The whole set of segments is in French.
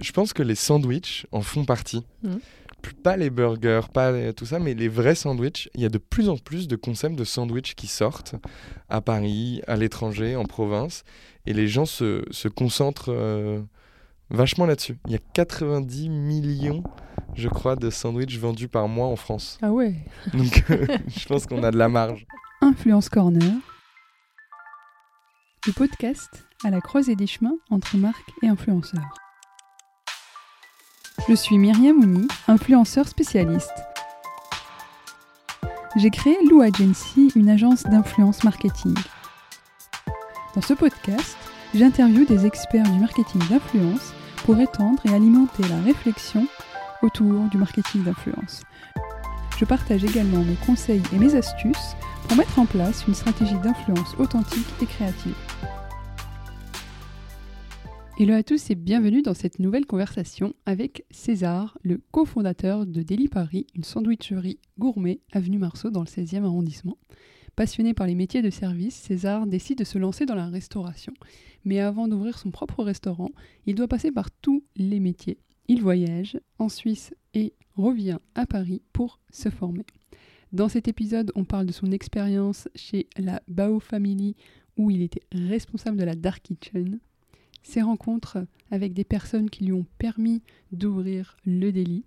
Je pense que les sandwichs en font partie. Plus- Pas les burgers, pas les- tout ça, mais les vrais sandwichs. Il y a de plus en plus de concepts de sandwichs qui sortent à Paris, à l'étranger, en province. Et les gens se, se concentrent euh, vachement là-dessus. Il y a 90 millions, je crois, de sandwichs vendus par mois en France. Ah ouais. Donc euh, je pense qu'on a de la marge. Influence Corner, le podcast à la croisée des chemins entre marques et influenceurs. Je suis Myriam Ouni, influenceur spécialiste. J'ai créé Lou Agency, une agence d'influence marketing. Dans ce podcast, j'interviewe des experts du marketing d'influence pour étendre et alimenter la réflexion autour du marketing d'influence. Je partage également mes conseils et mes astuces pour mettre en place une stratégie d'influence authentique et créative. Hello à tous et bienvenue dans cette nouvelle conversation avec César, le cofondateur de Deli Paris, une sandwicherie gourmet avenue Marceau dans le 16e arrondissement. Passionné par les métiers de service, César décide de se lancer dans la restauration. Mais avant d'ouvrir son propre restaurant, il doit passer par tous les métiers. Il voyage en Suisse et revient à Paris pour se former. Dans cet épisode, on parle de son expérience chez la Bao Family où il était responsable de la Dark Kitchen, ses rencontres avec des personnes qui lui ont permis d'ouvrir le délit,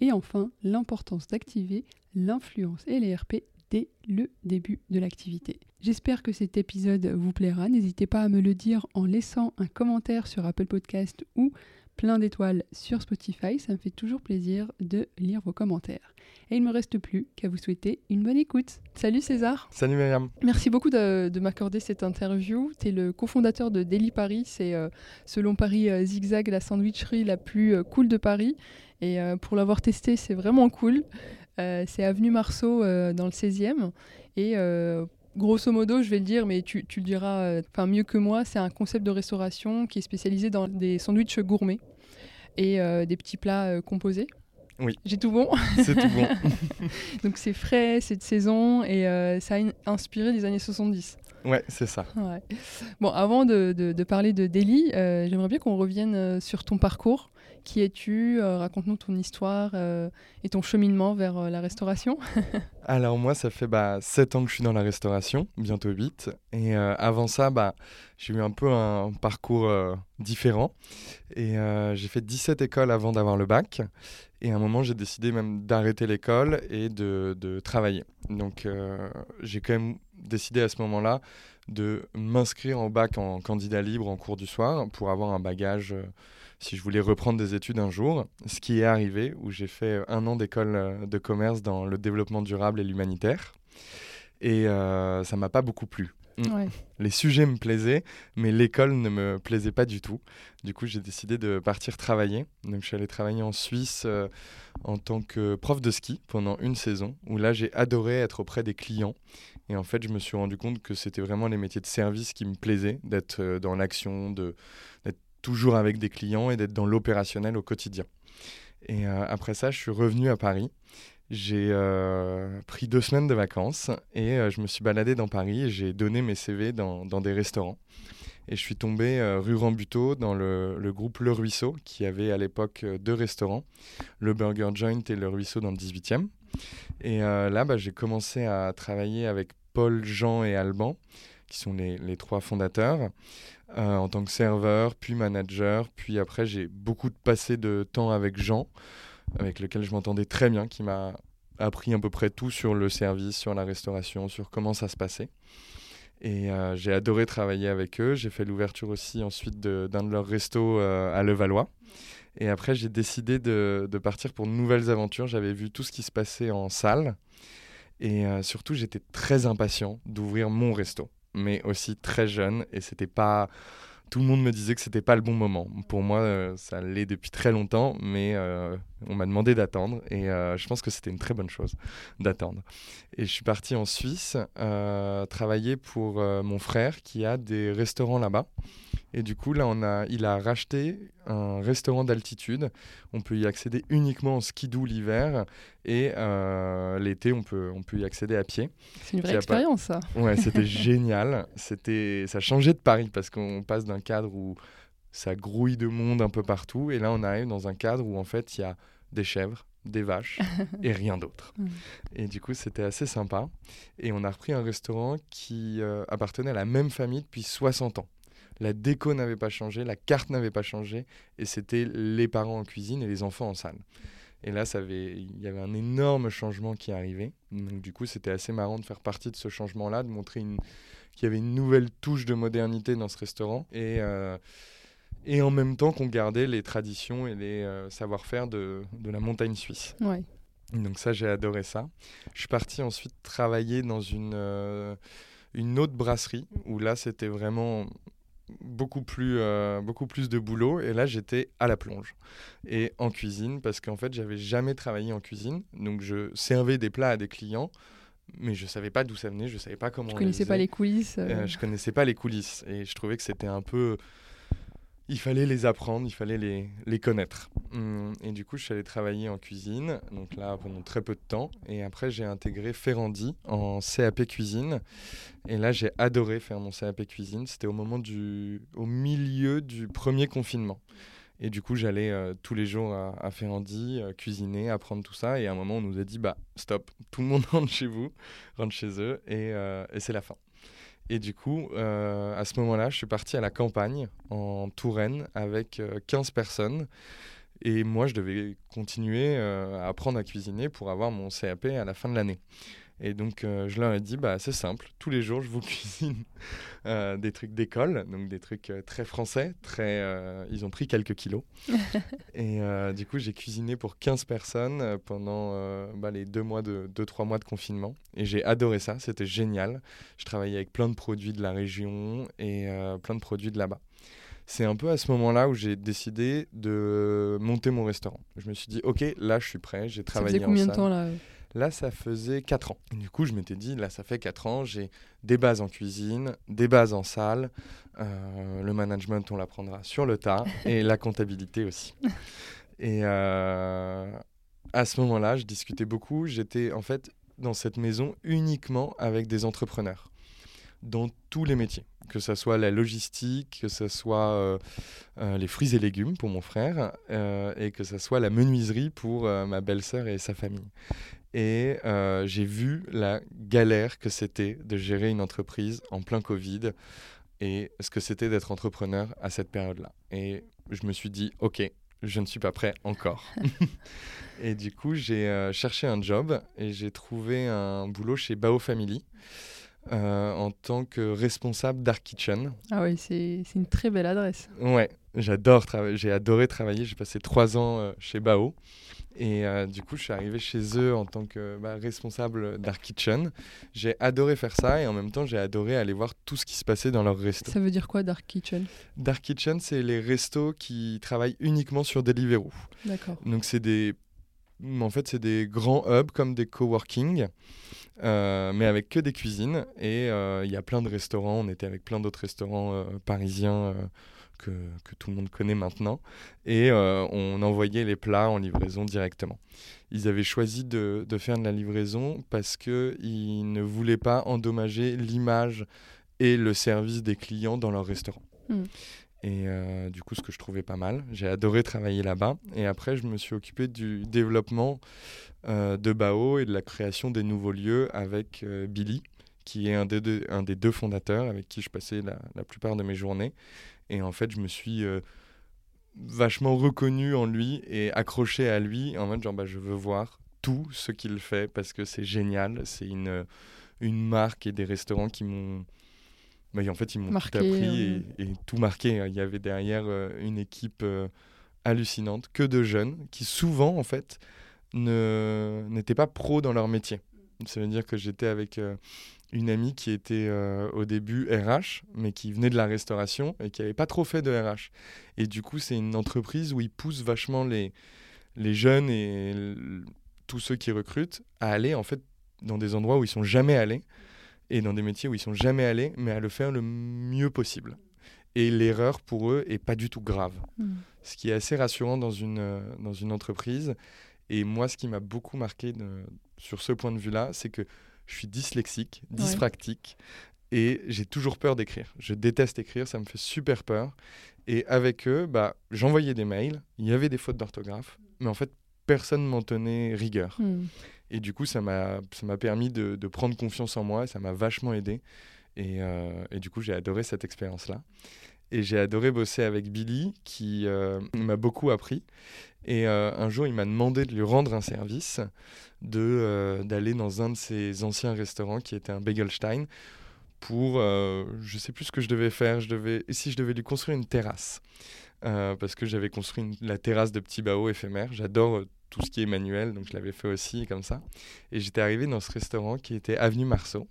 et enfin l'importance d'activer l'influence et les RP dès le début de l'activité. J'espère que cet épisode vous plaira. N'hésitez pas à me le dire en laissant un commentaire sur Apple Podcast ou plein d'étoiles sur Spotify. Ça me fait toujours plaisir de lire vos commentaires. Et il ne me reste plus qu'à vous souhaiter une bonne écoute. Salut César Salut Myriam. Merci beaucoup de, de m'accorder cette interview. Tu es le cofondateur de Deli Paris. C'est, euh, selon Paris euh, Zigzag, la sandwicherie la plus euh, cool de Paris. Et pour l'avoir testé, c'est vraiment cool. C'est avenue Marceau dans le 16e. Et grosso modo, je vais le dire, mais tu, tu le diras euh, enfin mieux que moi, c'est un concept de restauration qui est spécialisé dans des sandwichs gourmets et euh, des petits plats euh, composés. Oui. J'ai tout bon? C'est tout bon. Donc c'est frais, c'est de saison et euh, ça a in- inspiré des années 70. Ouais, c'est ça. Ouais. Bon, avant de, de- de parler de Delhi, j'aimerais bien qu'on revienne sur ton parcours. Qui es-tu Euh, Raconte-nous ton histoire euh, et ton cheminement vers euh, la restauration. Alors moi, ça fait bah, 7 ans que je suis dans la restauration, bientôt 8. Et avant ça, bah, j'ai eu un peu un parcours différent. Et j'ai fait 17 écoles avant d'avoir le bac. Et à un moment, j'ai décidé même d'arrêter l'école et de, travailler. Donc j'ai quand même décidé à ce moment-là de m'inscrire au bac en candidat libre en cours du soir pour avoir un bagage si je voulais reprendre des études un jour, ce qui est arrivé, où j'ai fait un an d'école euh, de commerce dans le développement durable et l'humanitaire. Et euh, ça m'a pas beaucoup plu. Mm. Ouais. Les sujets me plaisaient, mais l'école ne me plaisait pas du tout. Du coup, j'ai décidé de partir travailler. Donc, je suis allé travailler en Suisse euh, en tant que prof de ski pendant une saison, où là, j'ai adoré être auprès des clients. Et en fait, je me suis rendu compte que c'était vraiment les métiers de service qui me plaisaient, d'être euh, dans l'action, de- d'être toujours avec des clients et d'être dans l'opérationnel au quotidien. Et euh, après ça, je suis revenu à Paris. J'ai euh, pris deux semaines de vacances et euh, je me suis baladé dans Paris j'ai donné mes CV dans, des restaurants. Et je suis tombé rue Rambuteau dans le, groupe Le Ruisseau qui avait à l'époque deux restaurants, le Burger Joint et le Ruisseau dans le 18e. Et là, bah, j'ai commencé à travailler avec Paul, Jean et Alban, qui sont les trois fondateurs, euh, en tant que serveur, puis manager. Puis après, j'ai beaucoup passé de temps avec Jean, avec lequel je m'entendais très bien, qui m'a appris à peu près tout sur le service, sur la restauration, sur comment ça se passait. Et euh, j'ai adoré travailler avec eux. J'ai fait l'ouverture aussi ensuite d'un de, leurs restos euh, à Levallois. Et après, j'ai décidé de, partir pour de nouvelles aventures. J'avais vu tout ce qui se passait en salle. Et surtout, j'étais très impatient d'ouvrir mon resto, mais aussi très jeune. Et c'était pas. Tout le monde me disait que c'était pas le bon moment. Pour moi, euh, ça l'est depuis très longtemps, mais euh, on m'a demandé d'attendre. Et euh, je pense que c'était une très bonne chose d'attendre. Et je suis parti en Suisse travailler pour mon frère qui a des restaurants là-bas. Et du coup, là, on a, il a racheté un restaurant d'altitude. On peut y accéder uniquement en skidoo l'hiver et euh, l'été, on peut, on peut y accéder à pied. C'est une vraie pas- expérience, ça. Ouais, c'était génial. C'était, ça changeait de Paris parce qu'on passe d'un cadre où ça grouille de monde un peu partout. Et là, on arrive dans un cadre où en fait, il y a des chèvres, des vaches et rien d'autre. Et du coup, c'était assez sympa. Et on a repris un restaurant qui euh, appartenait à la même famille depuis 60 ans. La déco n'avait pas changé, la carte n'avait pas changé, et c'était les parents en cuisine et les enfants en salle. Et là, il y avait un énorme changement qui arrivait. Donc, du coup, c'était assez marrant de faire partie de ce changement-là, de montrer qu'il y avait une nouvelle touche de modernité dans ce restaurant. Et, euh, et en même temps qu'on gardait les traditions et les euh, savoir-faire de, de, la montagne suisse. Ouais. Donc ça, j'ai adoré ça. Je suis parti ensuite travailler dans une, euh, une autre brasserie, où là, c'était vraiment beaucoup plus, euh, beaucoup plus de boulot. Et là, j'étais à la plonge et en cuisine, parce qu'en fait, j'avais jamais travaillé en cuisine. Donc, je servais des plats à des clients mais je savais pas d'où ça venait, je savais pas comment. Je connaissais pas les coulisses. je connaissais pas les coulisses et je trouvais que c'était un peu il fallait les apprendre, il fallait les, les connaître. Hum, et du coup, je suis allé travailler en cuisine, donc là pendant très peu de temps. Et après, j'ai intégré Ferrandi en CAP cuisine. Et là, j'ai adoré faire mon CAP cuisine. C'était au moment du, au milieu du premier confinement. Et du coup, j'allais euh, tous les jours à, Ferrandi, euh, cuisiner, apprendre tout ça. Et à un moment, on nous a dit, bah stop, tout le monde rentre chez vous, rentre chez eux, et, euh, et c'est la fin. Et du coup, euh, à ce moment-là, je suis parti à la campagne, en Touraine, avec 15 euh, personnes. Et moi, je devais continuer euh, à apprendre à cuisiner pour avoir mon CAP à la fin de l'année. Et donc, euh, je leur ai dit, bah, c'est simple, tous les jours, je vous cuisine euh, des trucs d'école, donc des trucs euh, très français, très, ils ont pris quelques kilos. et du coup, j'ai cuisiné pour 15 personnes pendant bah, les deux, mois de, deux, trois mois de confinement. Et j'ai adoré ça, c'était génial. Je travaillais avec plein de produits de la région et plein de produits de là-bas. C'est un peu à ce moment-là où j'ai décidé de monter mon restaurant. Je me suis dit, ok, là, je suis prêt, j'ai travaillé ça faisait combien de temps là Là, ça faisait 4 ans. du coup, je m'étais dit, là, ça fait 4 ans, j'ai des bases en cuisine, des bases en salle. Euh, le management, on l'apprendra sur le tas. et la comptabilité aussi. Et euh, à ce moment-là, je discutais beaucoup. J'étais en fait dans cette maison uniquement avec des entrepreneurs dans tous les métiers, que ce soit la logistique, que ce soit euh, les fruits et légumes pour mon frère, et que ce soit la menuiserie pour ma belle-sœur et sa famille. Et euh, j'ai vu la galère que c'était de gérer une entreprise en plein Covid et ce que c'était d'être entrepreneur à cette période-là. Et je me suis dit, OK, je ne suis pas prêt encore. et du coup, j'ai euh, cherché un job et j'ai trouvé un boulot chez Bao Family. Euh, en tant que responsable Dark Kitchen. Ah oui, c'est une très belle adresse. Ouais, j'adore travailler, j'ai adoré travailler. J'ai passé trois ans chez Bao. Et euh, du coup, je suis arrivé chez eux en tant que bah, responsable Dark Kitchen. J'ai adoré faire ça et en même temps, j'ai adoré aller voir tout ce qui se passait dans leur resto. Ça veut dire quoi, Dark Kitchen? Dark Kitchen, c'est les restos qui travaillent uniquement sur Deliveroo. D'accord. Donc, c'est des. En fait, c'est des grands hubs comme des coworking, euh, mais avec que des cuisines. Et euh, il y a plein de restaurants. On était avec plein d'autres restaurants parisiens que, tout le monde connaît maintenant, et euh, on envoyait les plats en livraison directement. Ils avaient choisi de, faire de la livraison parce qu'ils ne voulaient pas endommager l'image et le service des clients dans leur restaurant. Hmm. Et euh, du coup, ce que je trouvais pas mal. J'ai adoré travailler là-bas. Et après, je me suis occupé du développement euh, de Bao et de la création des nouveaux lieux avec Billy, qui est un des, deux, un des deux fondateurs avec qui je passais la, la plupart de mes journées. Et en fait, je me suis euh, vachement reconnu en lui et accroché à lui en mode genre, bah, je veux voir tout ce qu'il fait parce que c'est génial. C'est une, une marque et des restaurants qui m'ont. Bah, en fait, ils m'ont tout appris et, tout marqué. Il y avait derrière euh, une équipe euh, hallucinante, que de jeunes qui souvent, en fait, n'étaient pas pros dans leur métier. Ça veut dire que j'étais avec une amie qui était euh, au début RH, mais qui venait de la restauration et qui n'avait pas trop fait de RH. Et du coup, c'est une entreprise où ils poussent vachement les, les jeunes et tous ceux qui recrutent à aller en fait dans des endroits où ils sont jamais allés et dans des métiers où ils sont jamais allés, mais à le faire le mieux possible. Et l'erreur pour eux est pas du tout grave. Hmm. Ce qui est assez rassurant dans une, euh, dans une entreprise. Et moi, ce qui m'a beaucoup marqué sur ce point de vue-là, c'est que je suis dyslexique, dyspractique. Et j'ai toujours peur d'écrire. Je déteste écrire, ça me fait super peur. Et avec eux, bah, j'envoyais des mails, il y avait des fautes d'orthographe, mais en fait, personne m'en tenait rigueur. Hmm. Et du coup, ça m'a permis de, de, prendre confiance en moi, ça m'a vachement aidé. Et, euh, et, du coup, j'ai adoré cette expérience-là. Et j'ai adoré bosser avec Billy, qui euh, m'a beaucoup appris. Et euh, un jour, il m'a demandé de lui rendre un service, d'aller dans un de ses anciens restaurants, qui était un Begelstein, pour, je sais plus ce que je devais faire, je devais, si je devais lui construire une terrasse. parce que j'avais construit la terrasse de Petit Bao éphémère. J'adore tout ce qui est manuel, donc je l'avais fait aussi comme ça. Et j'étais arrivé dans ce restaurant qui était Avenue Marceau,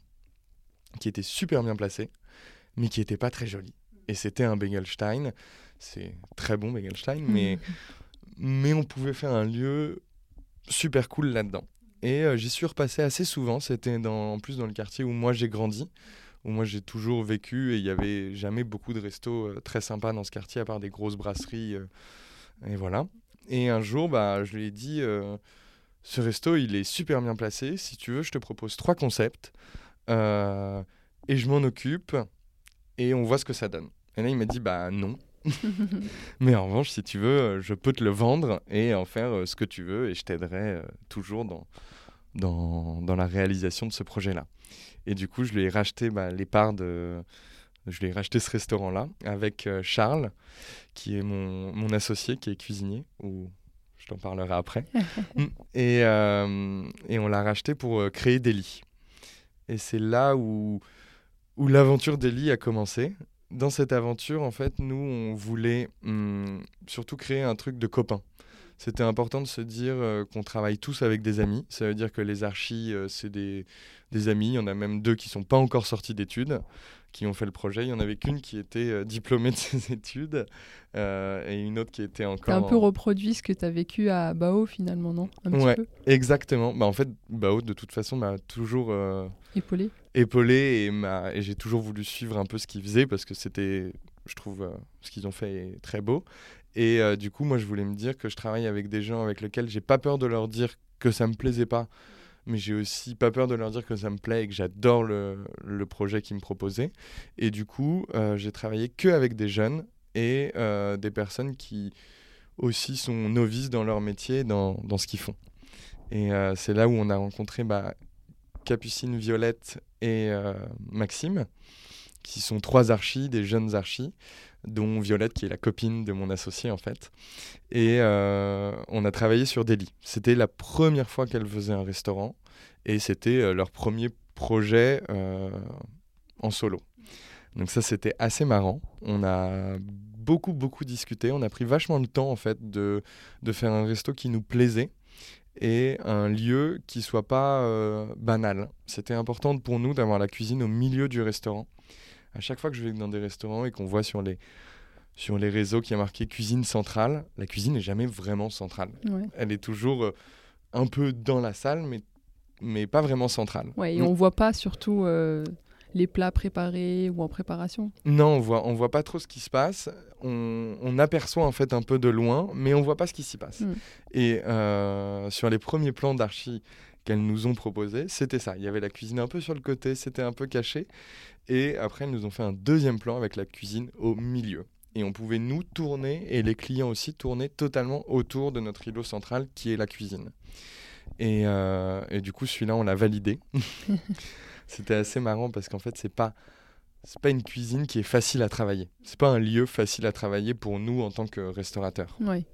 qui était super bien placé, mais qui n'était pas très joli. Et c'était un Begelstein, c'est très bon Begelstein, mais, mais on pouvait faire un lieu super cool là-dedans. Et euh, j'y suis repassé assez souvent, c'était en plus dans le quartier où moi j'ai grandi, où moi j'ai toujours vécu, et il n'y avait jamais beaucoup de restos euh, très sympas dans ce quartier, à part des grosses brasseries. Euh, et voilà. Et un jour, bah, je lui ai dit, ce resto, il est super bien placé. Si tu veux, je te propose trois concepts. Et je m'en occupe. Et on voit ce que ça donne. Et là, il m'a dit, bah non. Mais en revanche, si tu veux, je peux te le vendre et en faire euh, ce que tu veux. Et je t'aiderai toujours dans, dans, dans, la réalisation de ce projet-là. Et du coup, je lui ai racheté bah, les parts de je lui ai racheté ce restaurant-là avec euh, Charles, qui est mon, mon, associé, qui est cuisinier, ou je t'en parlerai après. Mm. et, euh, et, on l'a racheté pour euh, créer Deli. Et c'est là où, où l'aventure Deli a commencé. Dans cette aventure, en fait, nous, on voulait hum, surtout créer un truc de copains c'était important de se dire qu'on travaille tous avec des amis. Ça veut dire que les archis, c'est des, des, amis. Il y en a même deux qui sont pas encore sortis d'études qui ont fait le projet. Il y en avait qu'une qui était euh, diplômée de ses études euh, et une autre qui était encore. as un peu reproduit ce que tu as vécu à Bao finalement, non? Un Ouais, exactement. Bah, en fait, Bao, de toute façon, m'a toujours. Euh, épaulé? Épaulé et, j'ai toujours voulu suivre un peu ce qu'ils faisaient parce que c'était, je trouve, ce qu'ils ont fait est très beau. Et du coup, moi, je voulais me dire que je travaille avec des gens avec lesquels j'ai pas peur de leur dire que ça me plaisait pas mais j'ai aussi pas peur de leur dire que ça me plaît et que j'adore le, le, projet qu'ils me proposaient. Et du coup, euh, j'ai travaillé que avec des jeunes et euh, des personnes qui aussi sont novices dans leur métier, dans, dans ce qu'ils font. Et euh, c'est là où on a rencontré bah, Capucine, Violette et Maxime, qui sont trois archis, des jeunes archis, dont Violette qui est la copine de mon associé en fait. Et euh, on a travaillé sur Delhi. C'était la première fois qu'elle faisait un restaurant et c'était euh, leur premier projet euh, en solo. Donc ça c'était assez marrant. On a beaucoup beaucoup discuté. On a pris vachement de temps en fait de, de faire un resto qui nous plaisait et un lieu qui soit pas banal. C'était important pour nous d'avoir la cuisine au milieu du restaurant à chaque fois que je vais dans des restaurants et qu'on voit sur les, sur les réseaux qui a marqué cuisine centrale, la cuisine n'est jamais vraiment centrale. Elle est toujours euh, un peu dans la salle, mais, mais pas vraiment centrale. Ouais, et on voit pas surtout euh, les plats préparés ou en préparation? Non, on voit, on voit pas trop ce qui se passe. On, on aperçoit en fait un peu de loin, mais on voit pas ce qui s'y passe. Mm. Et euh, sur les premiers plans d'archi qu'elles nous ont proposés, c'était ça. Il y avait la cuisine un peu sur le côté, c'était un peu caché. Et après, elles nous ont fait un deuxième plan avec la cuisine au milieu. Et on pouvait nous tourner, et les clients aussi tourner totalement autour de notre îlot central qui est la cuisine. Et, euh, et du coup, celui-là, on l'a validé. C'était assez marrant parce qu'en fait, c'est pas c'est pas une cuisine qui est facile à travailler. C'est pas un lieu facile à travailler pour nous en tant que restaurateurs. Oui.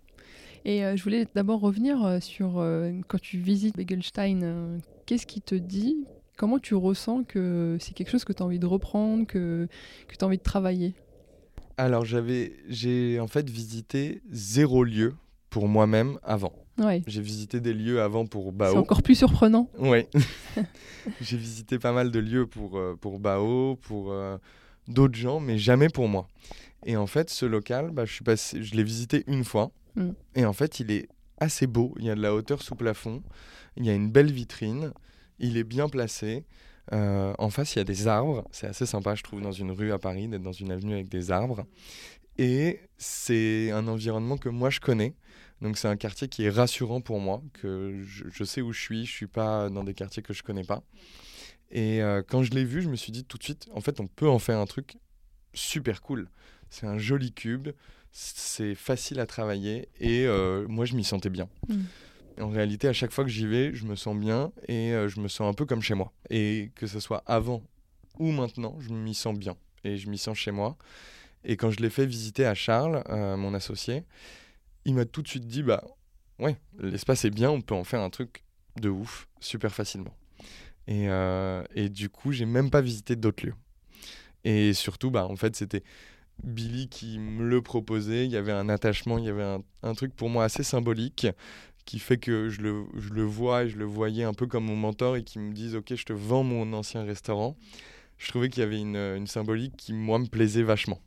Et euh, je voulais d'abord revenir euh, sur quand tu visites Begelstein, qu'est-ce qui te dit? Comment tu ressens que c'est quelque chose que tu as envie de reprendre, que, que tu as envie de travailler? Alors, j'avais, j'ai en fait visité zéro lieu pour moi-même avant. Ouais. J'ai visité des lieux avant pour Bao. C'est encore plus surprenant. Oui. j'ai visité pas mal de lieux pour, euh, pour Bao, pour euh, d'autres gens, mais jamais pour moi. Et en fait, ce local, bah, je, suis passé, je l'ai visité une fois. Mm. Et en fait, il est assez beau. Il y a de la hauteur sous plafond. Il y a une belle vitrine il est bien placé. Euh, en face, il y a des arbres. C'est assez sympa, je trouve, dans une rue à Paris, d'être dans une avenue avec des arbres. Et c'est un environnement que moi, je connais. Donc, c'est un quartier qui est rassurant pour moi, que je, sais où je suis. Je suis pas dans des quartiers que je connais pas. Et euh, quand je l'ai vu, je me suis dit tout de suite, en fait, on peut en faire un truc super cool. c'est un joli cube, c'est facile à travailler et euh, moi je m'y sentais bien. Mm. En réalité, à chaque fois que j'y vais, je me sens bien et euh, je me sens un peu comme chez moi. Et que ce soit avant ou maintenant, je m'y sens bien et je m'y sens chez moi. Et quand je l'ai fait visiter à Charles, mon associé, il m'a tout de suite dit bah ouais, l'espace est bien, on peut en faire un truc de ouf, super facilement. Et, et du coup, j'ai même pas visité d'autres lieux. Et surtout, bah, en fait, c'était Billy qui me le proposait. Il y avait un attachement, il y avait un, truc pour moi assez symbolique qui fait que je le, je le, vois et je le voyais un peu comme mon mentor et qui me disent Ok, je te vends mon ancien restaurant. Je trouvais qu'il y avait une, une, symbolique qui, moi, me plaisait vachement.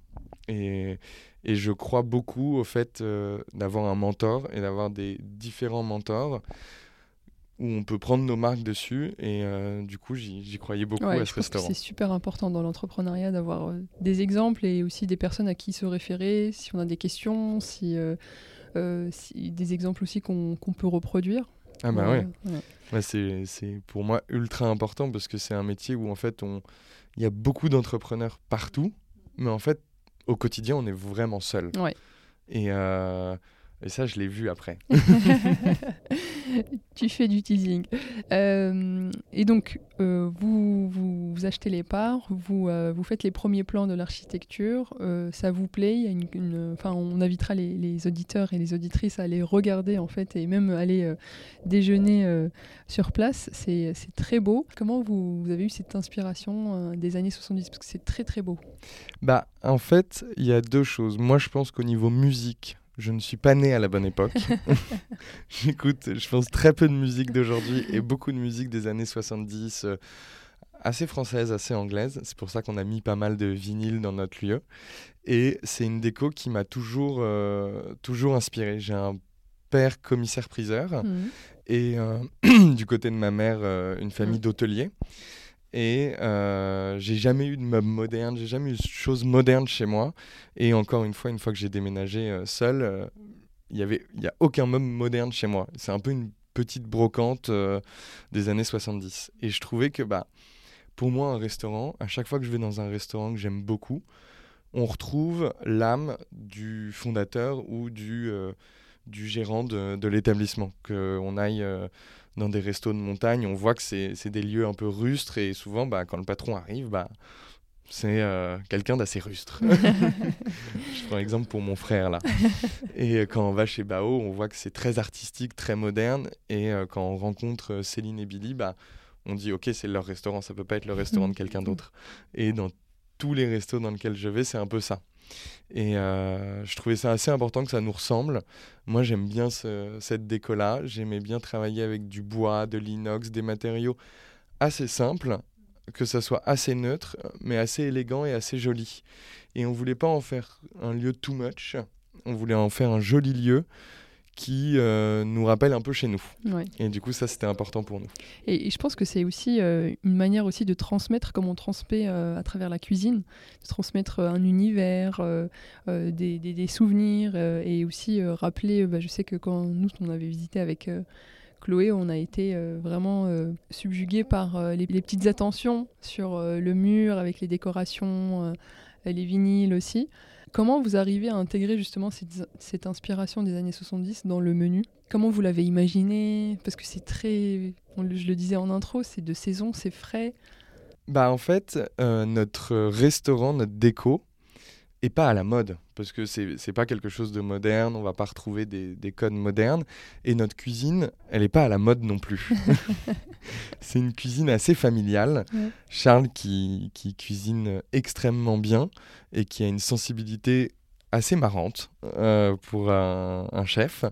Et, et je crois beaucoup au fait euh, d'avoir un mentor et d'avoir des différents mentors où on peut prendre nos marques dessus. Et euh, du coup, j'y croyais beaucoup à ce restaurant. C'est super important dans l'entrepreneuriat d'avoir euh, des exemples et aussi des personnes à qui se référer si on a des questions, si, des exemples aussi qu'on peut reproduire. Ah bah ouais. ouais. c'est pour moi ultra important parce que c'est un métier où en fait on il y a beaucoup d'entrepreneurs partout, mais en fait au quotidien on est vraiment seul. Ouais. Et et ça, je l'ai vu après. tu fais du teasing. Euh, et donc, euh, vous, vous, achetez les parts, vous, euh, vous faites les premiers plans de l'architecture, ça vous plaît. y a une, enfin, on invitera les, les, auditeurs et les auditrices à aller regarder, en fait, et même aller déjeuner sur place. C'est très beau. Comment vous, vous, avez eu cette inspiration des années 70 Parce que c'est très, très beau. Bah, en fait, il y a deux choses. Moi, je pense qu'au niveau musique, je ne suis pas né à la bonne époque. J'écoute, je pense, très peu de musique d'aujourd'hui et beaucoup de musique des années 70, euh, assez française, assez anglaise. C'est pour ça qu'on a mis pas mal de vinyles dans notre lieu. Et c'est une déco qui m'a toujours, euh, toujours inspiré. J'ai un père commissaire-priseur mmh. et euh, du côté de ma mère, une famille mmh. d'hôteliers. Et euh, j'ai jamais eu de meubles modernes, j'ai jamais eu de choses modernes chez moi. Et encore une fois, une fois que j'ai déménagé euh, seul, euh, il n'y a aucun meuble moderne chez moi. C'est un peu une petite brocante des années 70. Et je trouvais que bah, pour moi, un restaurant, à chaque fois que je vais dans un restaurant que j'aime beaucoup, on retrouve l'âme du fondateur ou du, du gérant de, de l'établissement. Qu'on aille dans des restos de montagne, on voit que c'est des lieux un peu rustres et souvent, bah, quand le patron arrive, bah, c'est euh, quelqu'un d'assez rustre. Je prends l'exemple pour mon frère là. Et euh, quand on va chez Bao, on voit que c'est très artistique, très moderne. Et euh, quand on rencontre Céline et Billy, bah, on dit ok, c'est leur restaurant, ça peut pas être le restaurant de quelqu'un d'autre. Et dans tous les restos dans lesquels je vais, c'est un peu ça. Et euh, je trouvais ça assez important que ça nous ressemble. Moi, j'aime bien cette déco-là. J'aimais bien travailler avec du bois, de l'inox, des matériaux assez simples, que ça soit assez neutre, mais assez élégant et assez joli. Et on voulait pas en faire un lieu too much. On voulait en faire un joli lieu qui euh, nous rappelle un peu chez nous. Et du coup, ça, c'était important pour nous. Et, je pense que c'est aussi euh, une manière aussi de transmettre, comme on transmet euh, à travers la cuisine, de transmettre un univers, des, des, souvenirs, et aussi rappeler, bah, je sais que quand nous, on avait visité avec... Chloé, on a été vraiment subjugués par les, les, petites attentions sur le mur avec les décorations, les vinyles aussi. Comment vous arrivez à intégrer justement cette, inspiration des années 70 dans le menu? Comment vous l'avez imaginé? Parce que c'est très, je le disais en intro, c'est de saison, c'est frais. Bah en fait, euh, notre restaurant, notre déco, et pas à la mode, parce que c'est pas quelque chose de moderne, on va pas retrouver des, des codes modernes, et notre cuisine, elle n'est pas à la mode non plus. c'est une cuisine assez familiale. Charles qui, qui, cuisine extrêmement bien et qui a une sensibilité assez marrante euh, pour un, un, chef.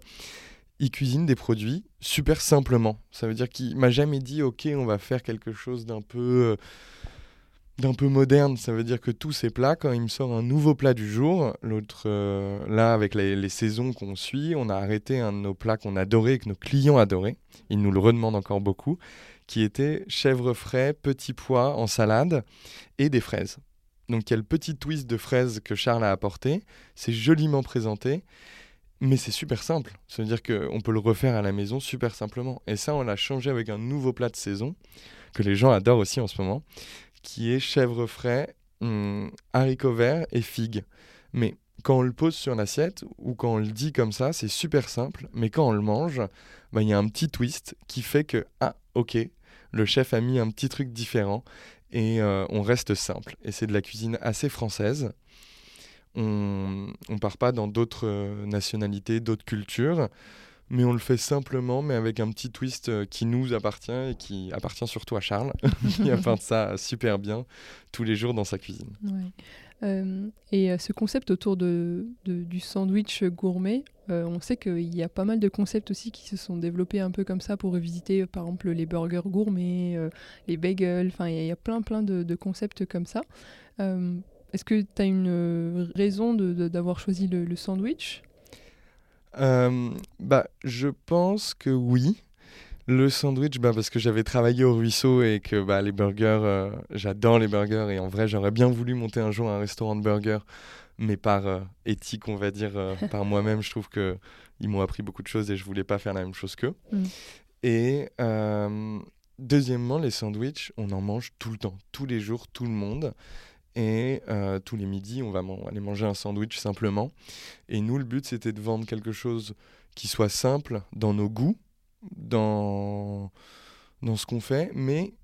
Il cuisine des produits super simplement. Ça veut dire qu'il m'a jamais dit, ok, on va faire quelque chose d'un peu... D'un peu moderne, ça veut dire que tous ces plats, quand il me sort un nouveau plat du jour, l'autre, euh, là, avec les, saisons qu'on suit, on a arrêté un de nos plats qu'on adorait et que nos clients adoraient, ils nous le redemandent encore beaucoup, qui était chèvre frais, petits pois en salade et des fraises. Donc il y petit twist de fraises que Charles a apporté, c'est joliment présenté, mais c'est super simple. Ça veut dire qu'on peut le refaire à la maison super simplement. Et ça, on l'a changé avec un nouveau plat de saison, que les gens adorent aussi en ce moment, qui est chèvre frais, hum, haricots verts et figues. Mais quand on le pose sur l'assiette ou quand on le dit comme ça, c'est super simple. Mais quand on le mange, bah, il y a un petit twist qui fait que, ah, ok, le chef a mis un petit truc différent et euh, on reste simple. Et c'est de la cuisine assez française. On ne part pas dans d'autres euh, nationalités, d'autres cultures, mais on le fait simplement, mais avec un petit twist euh, qui nous appartient et qui appartient surtout à Charles, qui apporte ça super bien tous les jours dans sa cuisine. et ce concept autour de, du sandwich gourmet, on sait qu'il y a pas mal de concepts aussi qui se sont développés un peu comme ça pour revisiter, par exemple, les burgers gourmets, les bagels, enfin, il y, a plein, plein de, de concepts comme ça. Est-ce que tu as une euh, raison d'avoir choisi le, sandwich? Euh, bah, Je pense que oui. Le sandwich, bah, parce que j'avais travaillé au ruisseau et que bah, les burgers, euh, j'adore les burgers et en vrai j'aurais bien voulu monter un jour un restaurant de burgers, mais par éthique, on va dire, par moi-même, je trouve qu'ils m'ont appris beaucoup de choses et je voulais pas faire la même chose qu'eux. Mm. Et deuxièmement, les sandwichs, on en mange tout le temps, tous les jours, tout le monde. Et euh, tous les midis, on va aller manger un sandwich simplement. Et nous, le but, c'était de vendre quelque chose qui soit simple dans nos goûts, dans, dans ce qu'on fait, mais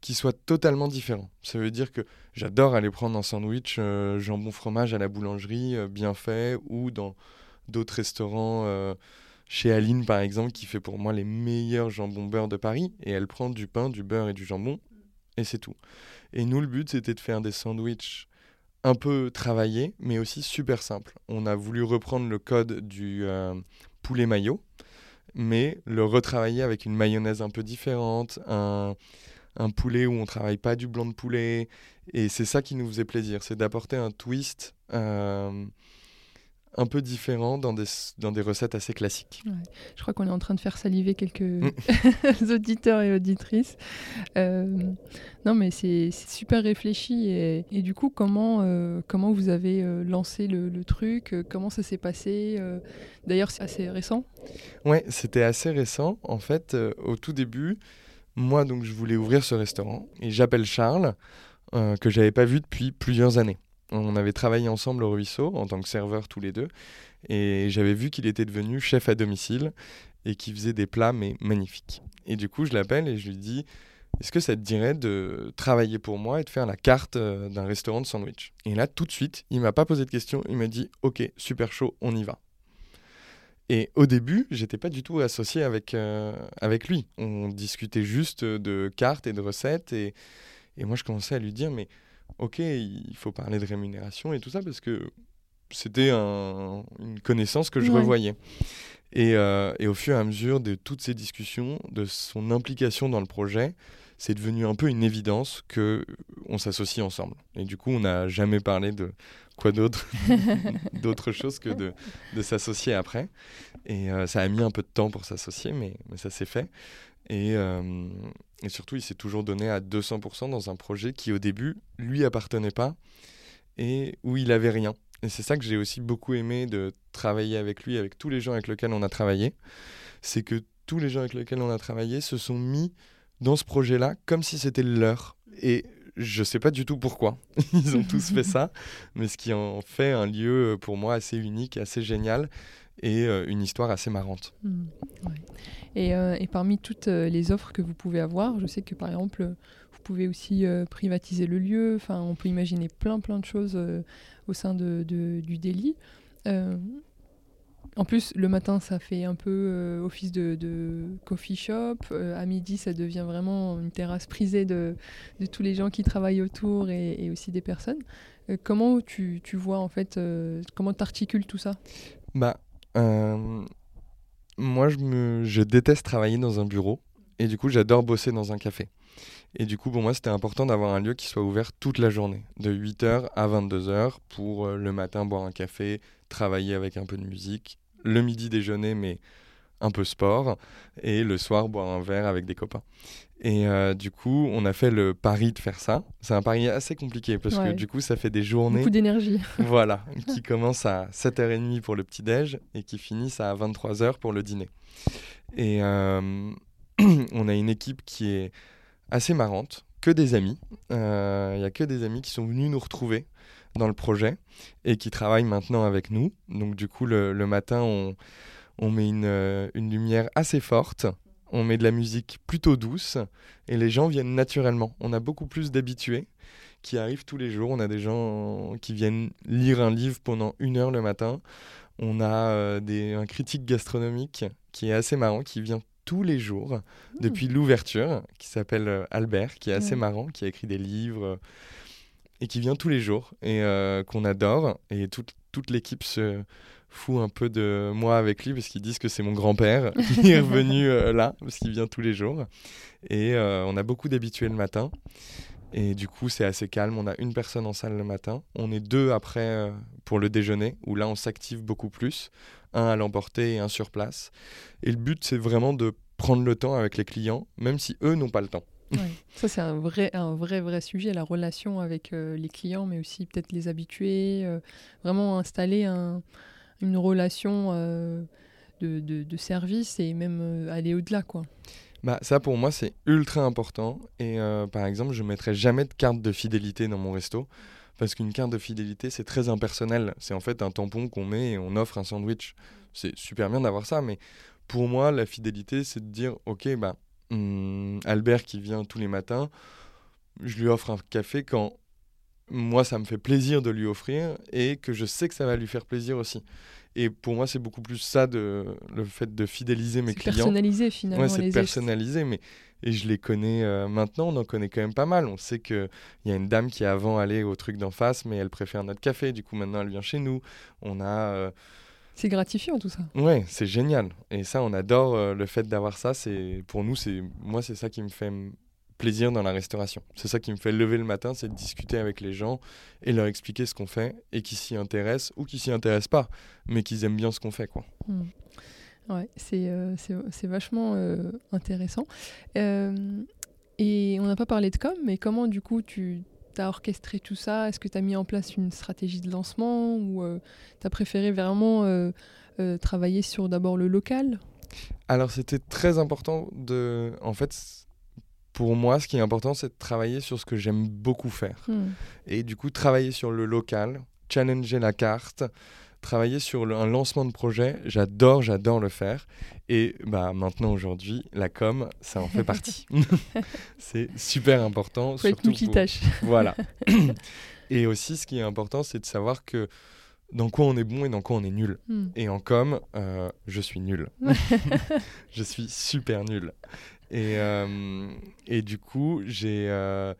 qui soit totalement différent. Ça veut dire que j'adore aller prendre un sandwich euh, jambon fromage à la boulangerie, euh, bien fait, ou dans d'autres restaurants, chez Aline par exemple, qui fait pour moi les meilleurs jambons beurre de Paris, et elle prend du pain, du beurre et du jambon, et c'est tout. Et nous, le but, c'était de faire des sandwichs un peu travaillés, mais aussi super simples. On a voulu reprendre le code du euh, poulet maillot, mais le retravailler avec une mayonnaise un peu différente, un, un poulet où on travaille pas du blanc de poulet. Et c'est ça qui nous faisait plaisir, c'est d'apporter un twist. Euh, un peu différent dans des, dans des recettes assez classiques. Je crois qu'on est en train de faire saliver quelques mm. auditeurs et auditrices. Euh, non, mais c'est super réfléchi. Et, et, du coup, comment, euh, comment vous avez euh, lancé le, le truc? Comment ça s'est passé? D'ailleurs, c'est assez récent Ouais, c'était assez récent. En fait, au tout début, moi, donc, je voulais ouvrir ce restaurant et j'appelle Charles, que j'avais pas vu depuis plusieurs années. On avait travaillé ensemble au ruisseau en tant que serveur tous les deux. Et j'avais vu qu'il était devenu chef à domicile et qu'il faisait des plats mais magnifiques. Et du coup, je l'appelle et je lui dis Est-ce que ça te dirait de travailler pour moi et de faire la carte euh, d'un restaurant de sandwich? Et là, tout de suite, il m'a pas posé de questions. Il m'a dit Ok, super chaud, on y va. Et au début, j'étais pas du tout associé avec, euh, avec lui. On discutait juste de cartes et de recettes. Et, et moi, je commençais à lui dire Mais ok, il faut parler de rémunération et tout ça parce que c'était une connaissance que je revoyais. Euh, et, au fur et à mesure de toutes ces discussions, de son implication dans le projet, c'est devenu un peu une évidence que on s'associe ensemble. Et du coup, on n'a jamais parlé de quoi d'autre, d'autre chose que de, de s'associer après. Et euh, ça a mis un peu de temps pour s'associer, mais, mais ça s'est fait. Et, euh, et surtout, il s'est toujours donné à 200% dans un projet qui, au début, lui appartenait pas et où il avait rien. Et c'est ça que j'ai aussi beaucoup aimé de travailler avec lui, avec tous les gens avec lesquels on a travaillé. C'est que tous les gens avec lesquels on a travaillé se sont mis dans ce projet-là comme si c'était leur. Et je sais pas du tout pourquoi. Ils ont tous fait ça, mais ce qui en fait un lieu pour moi assez unique, assez génial et euh, une histoire assez marrante. Mmh, euh, et, parmi toutes euh, les offres que vous pouvez avoir, je sais que par exemple, vous pouvez aussi privatiser le lieu. Enfin, on peut imaginer plein plein de choses au sein de, du délit. en plus, le matin, ça fait un peu office de, coffee shop. à midi, ça devient vraiment une terrasse prisée de, de tous les gens qui travaillent autour et, et aussi des personnes. comment tu, tu, vois en fait, comment tu articules tout ça? Bah, moi, je, me, je déteste travailler dans un bureau et du coup, j'adore bosser dans un café. Et du coup, pour moi, c'était important d'avoir un lieu qui soit ouvert toute la journée, de 8h à 22h, pour euh, le matin boire un café, travailler avec un peu de musique, le midi déjeuner, mais un peu sport, et le soir boire un verre avec des copains. Et euh, du coup, on a fait le pari de faire ça. C'est un pari assez compliqué parce que du coup, ça fait des journées. Beaucoup d'énergie. voilà, qui commencent à 7h30 pour le petit-déj et qui finissent à 23h pour le dîner. Et euh, on a une équipe qui est assez marrante, que des amis. Il euh, n'y a que des amis qui sont venus nous retrouver dans le projet et qui travaille maintenant avec nous. Donc du coup, le, matin, on, on met une, une, lumière assez forte, on met de la musique plutôt douce et les gens viennent naturellement. On a beaucoup plus d'habitués qui arrivent tous les jours. On a des gens qui viennent lire un livre pendant une heure le matin. On a euh, des, un critique gastronomique qui est assez marrant, qui vient tous les jours mmh. depuis l'ouverture, qui s'appelle euh, Albert, qui est assez marrant, qui a écrit des livres euh, et qui vient tous les jours et qu'on adore. Et toute l'équipe se fout un peu de moi avec lui parce qu'ils disent que c'est mon grand-père qui est revenu là parce qu'il vient tous les jours. Et on a beaucoup d'habitués le matin. Et du coup, c'est assez calme. On a une personne en salle le matin. On est deux après euh, pour le déjeuner, où là, on s'active beaucoup plus. Un à l'emporter et un sur place. Et le but, c'est vraiment de prendre le temps avec les clients, même si eux n'ont pas le temps. Ça, c'est un vrai, un vrai, vrai sujet, la relation avec euh, les clients, mais aussi peut-être les habitués. Euh, vraiment installer un, une relation de, de, service et même aller au-delà, quoi. Bah, ça, pour moi, c'est ultra important. Et euh, par exemple, je ne mettrai jamais de carte de fidélité dans mon resto. Parce qu'une carte de fidélité, c'est très impersonnel. C'est en fait un tampon qu'on met et on offre un sandwich. C'est super bien d'avoir ça, mais pour moi, la fidélité, c'est de dire, ok, bah, hmm, Albert qui vient tous les matins, je lui offre un café quand moi, ça me fait plaisir de lui offrir et que je sais que ça va lui faire plaisir aussi. Et pour moi, c'est beaucoup plus ça, de, le fait de fidéliser mes clients. Personnaliser finalement. Ouais, c'est personnaliser, mais et je les connais euh, maintenant, on en connaît quand même pas mal. On sait qu'il y a une dame qui avant allait au truc d'en face, mais elle préfère notre café, du coup maintenant elle vient chez nous. On a. Euh, c'est gratifiant tout ça. Ouais, c'est génial. Et ça, on adore euh, le fait d'avoir ça. C'est pour nous, c'est moi, c'est ça qui me fait plaisir dans la restauration. C'est ça qui me fait lever le matin, c'est de discuter avec les gens et leur expliquer ce qu'on fait et qu'ils s'y intéressent ou qu'ils s'y intéressent pas, mais qu'ils aiment bien ce qu'on fait. Quoi. Hmm. Ouais, c'est, euh, vachement euh, intéressant. Euh, et on n'a pas parlé de com, mais comment du coup tu as orchestré tout ça? Est-ce que tu as mis en place une stratégie de lancement ou tu as préféré vraiment travailler sur d'abord le local? Alors c'était très important de... En fait, pour moi, ce qui est important, c'est de travailler sur ce que j'aime beaucoup faire. Hmm. Et du coup, travailler sur le local, challenger la carte, travailler sur un lancement de projet, j'adore, j'adore le faire. Et bah, maintenant, aujourd'hui, la com, ça en fait partie. c'est super important. Faut être multitâche. voilà. et aussi, ce qui est important, c'est de savoir que dans quoi on est bon et dans quoi on est nul. Hmm. Et en com, euh, je suis nul. je suis super nul. Et, euh, et du coup, j'ai, euh,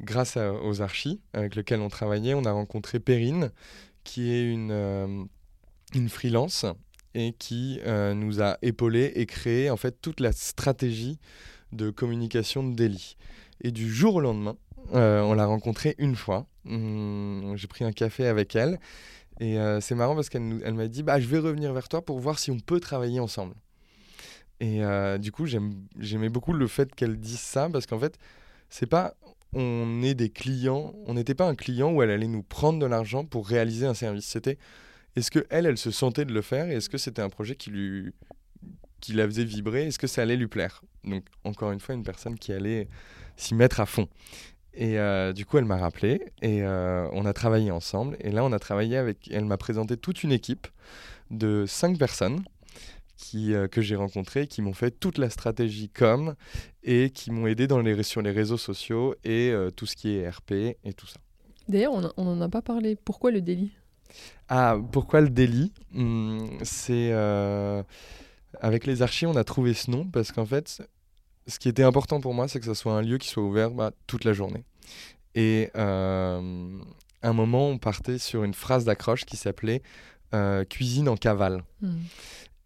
grâce aux archis avec lesquels on travaillait, on a rencontré Perrine, qui est une, euh, une freelance et qui nous a épaulé et créé en fait toute la stratégie de communication de Delhi. Et du jour au lendemain, on l'a rencontrée une fois. Hum, j'ai pris un café avec elle. Et c'est marrant parce qu'elle elle m'a dit bah, Je vais revenir vers toi pour voir si on peut travailler ensemble. Et euh, du coup, j'aimais beaucoup le fait qu'elle dise ça parce qu'en fait, c'est pas on est des clients, on n'était pas un client où elle allait nous prendre de l'argent pour réaliser un service. C'était est-ce que elle, elle se sentait de le faire et est-ce que c'était un projet qui lui qui la faisait vibrer, est-ce que ça allait lui plaire? Donc encore une fois, une personne qui allait s'y mettre à fond. Et euh, du coup, elle m'a rappelé et euh, on a travaillé ensemble. Et là, on a travaillé avec. Elle m'a présenté toute une équipe de cinq personnes qui, euh, que j'ai rencontrés, qui m'ont fait toute la stratégie com et qui m'ont aidé dans les, sur les réseaux sociaux et euh, tout ce qui est RP et tout ça. D'ailleurs, on n'en a pas parlé. Pourquoi le délit? Ah, pourquoi le délit? Hmm, C'est. Euh, avec les archives, on a trouvé ce nom parce qu'en fait, ce qui était important pour moi, c'est que ce soit un lieu qui soit ouvert bah, toute la journée. Et à un moment, on partait sur une phrase d'accroche qui s'appelait cuisine en cavale. Hmm.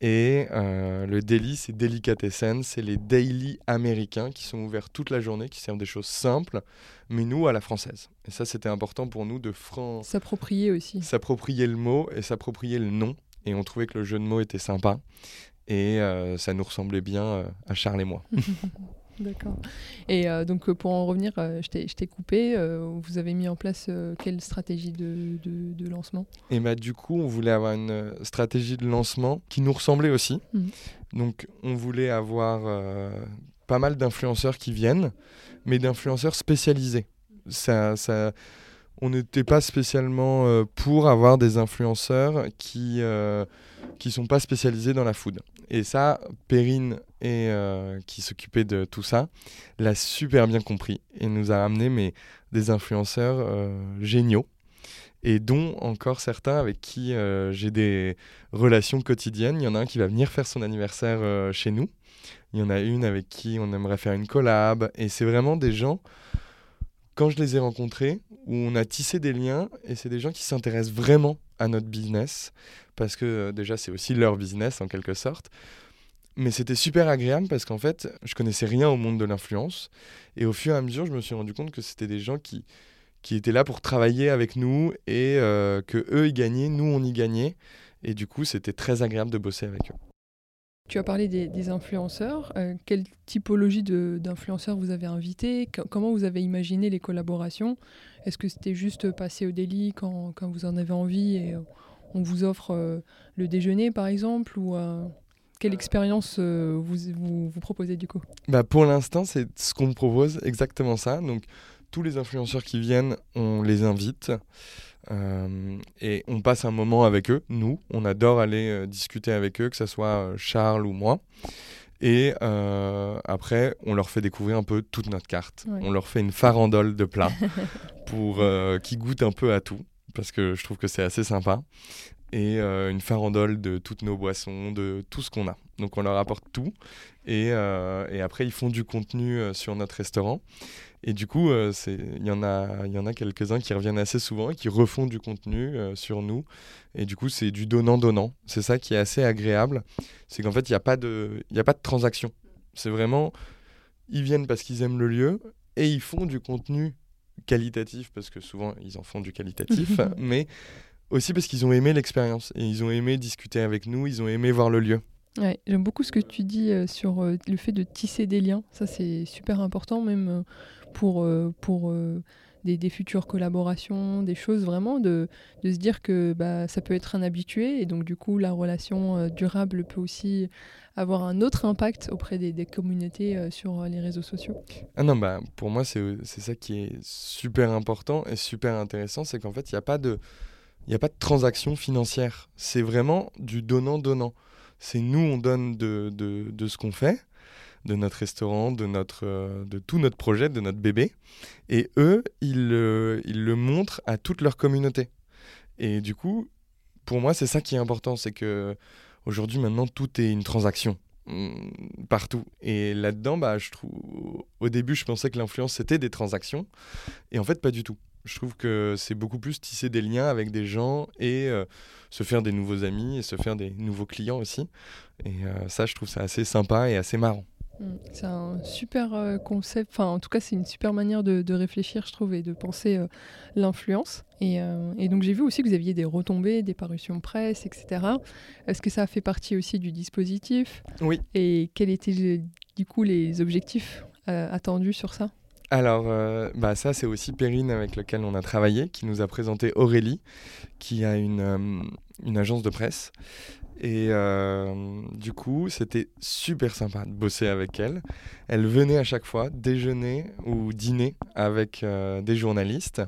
Et euh, le daily, c'est Delicatessen, c'est les daily américains qui sont ouverts toute la journée, qui servent des choses simples, mais nous à la française. Et ça, c'était important pour nous de. S'approprier aussi. S'approprier le mot et s'approprier le nom. Et on trouvait que le jeu de mots était sympa. Et euh, ça nous ressemblait bien euh, à Charles et moi. D'accord. Et euh, donc, euh, pour en revenir, euh, je t'ai coupé. vous avez mis en place quelle stratégie de, de, lancement? Et bah, du coup, on voulait avoir une stratégie de lancement qui nous ressemblait aussi. Mmh. Donc, on voulait avoir pas mal d'influenceurs qui viennent, mais d'influenceurs spécialisés. Ça, ça, on n'était pas spécialement euh, pour avoir des influenceurs qui euh, qui sont pas spécialisés dans la food. Et ça, Perrine, euh, qui s'occupait de tout ça, l'a super bien compris et nous a amené mais, des influenceurs géniaux et dont encore certains avec qui j'ai des relations quotidiennes. Il y en a un qui va venir faire son anniversaire chez nous. Il y en a une avec qui on aimerait faire une collab. Et c'est vraiment des gens quand je les ai rencontrés, où on a tissé des liens, et c'est des gens qui s'intéressent vraiment à notre business, parce que euh, déjà c'est aussi leur business en quelque sorte. Mais c'était super agréable parce qu'en fait, je connaissais rien au monde de l'influence, et au fur et à mesure, je me suis rendu compte que c'était des gens qui, qui étaient là pour travailler avec nous, et euh, que eux ils gagnaient, nous on y gagnait, et du coup c'était très agréable de bosser avec eux. Tu as parlé des, influenceurs. Euh, quelle typologie d'influenceurs vous avez invité Comment vous avez imaginé les collaborations? Est-ce que c'était juste passer au délit quand, quand, vous en avez envie et euh, on vous offre euh, le déjeuner par exemple ou quelle expérience vous, vous, vous, proposez du coup? Bah Pour l'instant, c'est ce qu'on propose, exactement ça. Donc, tous les influenceurs qui viennent, on les invite. Euh, et on passe un moment avec eux, nous. On adore aller euh, discuter avec eux, que ce soit euh, Charles ou moi. Et après, on leur fait découvrir un peu toute notre carte. On leur fait une farandole de plats pour qu'ils goûtent un peu à tout, parce que je trouve que c'est assez sympa. Et une farandole de toutes nos boissons, de tout ce qu'on a. Donc on leur apporte tout. Et, et après, ils font du contenu sur notre restaurant. Et du coup, euh, il y en a, y en a quelques-uns qui reviennent assez souvent et qui refont du contenu euh, sur nous. Et du coup, c'est du donnant-donnant. C'est ça qui est assez agréable. C'est qu'en fait, il n'y a, pas de, a pas de transaction. C'est vraiment, ils viennent parce qu'ils aiment le lieu et ils font du contenu qualitatif, parce que souvent, ils en font du qualitatif, mais aussi parce qu'ils ont aimé l'expérience et ils ont aimé discuter avec nous, ils ont aimé voir le lieu. Ouais, J'aime beaucoup ce que tu dis euh, sur le fait de tisser des liens. Ça, c'est super important, même pour, euh, pour euh, des, futures collaborations, des choses vraiment, de, de se dire que bah, ça peut être un habitué et donc du coup la relation euh, durable peut aussi avoir un autre impact auprès des, communautés sur les réseaux sociaux. Ah non, bah, pour moi c'est ça qui est super important et super intéressant, c'est qu'en fait il n'y a. Il n'y a pas de transaction financière. C'est vraiment du donnant-donnant. C'est nous, on donne de, de, de ce qu'on fait de notre restaurant, de, notre, euh, de tout notre projet, de notre bébé. Et eux, ils, ils le montrent à toute leur communauté. Et du coup, pour moi, c'est ça qui est important, c'est que aujourd'hui, maintenant, tout est une transaction mm, partout. Et là-dedans, bah, je trouve, au début, je pensais que l'influence c'était des transactions, et en fait, pas du tout. Je trouve que c'est beaucoup plus tisser des liens avec des gens et euh, se faire des nouveaux amis et se faire des nouveaux clients aussi. Et euh, ça, je trouve ça assez sympa et assez marrant. Mm. C'est un super euh, concept, enfin en tout cas c'est une super manière de, réfléchir je trouve et de penser euh, l'influence. Euh, et, donc j'ai vu aussi que vous aviez des retombées, des parutions presse, etc. Est-ce que ça a fait partie aussi du dispositif? Oui. Et quels étaient du coup les objectifs attendus sur ça? Alors, bah ça, c'est aussi Perrine avec lequel on a travaillé, qui nous a présenté Aurélie, qui a une, une agence de presse et euh, du coup, c'était super sympa de bosser avec elle. Elle venait à chaque fois déjeuner ou dîner avec euh, des journalistes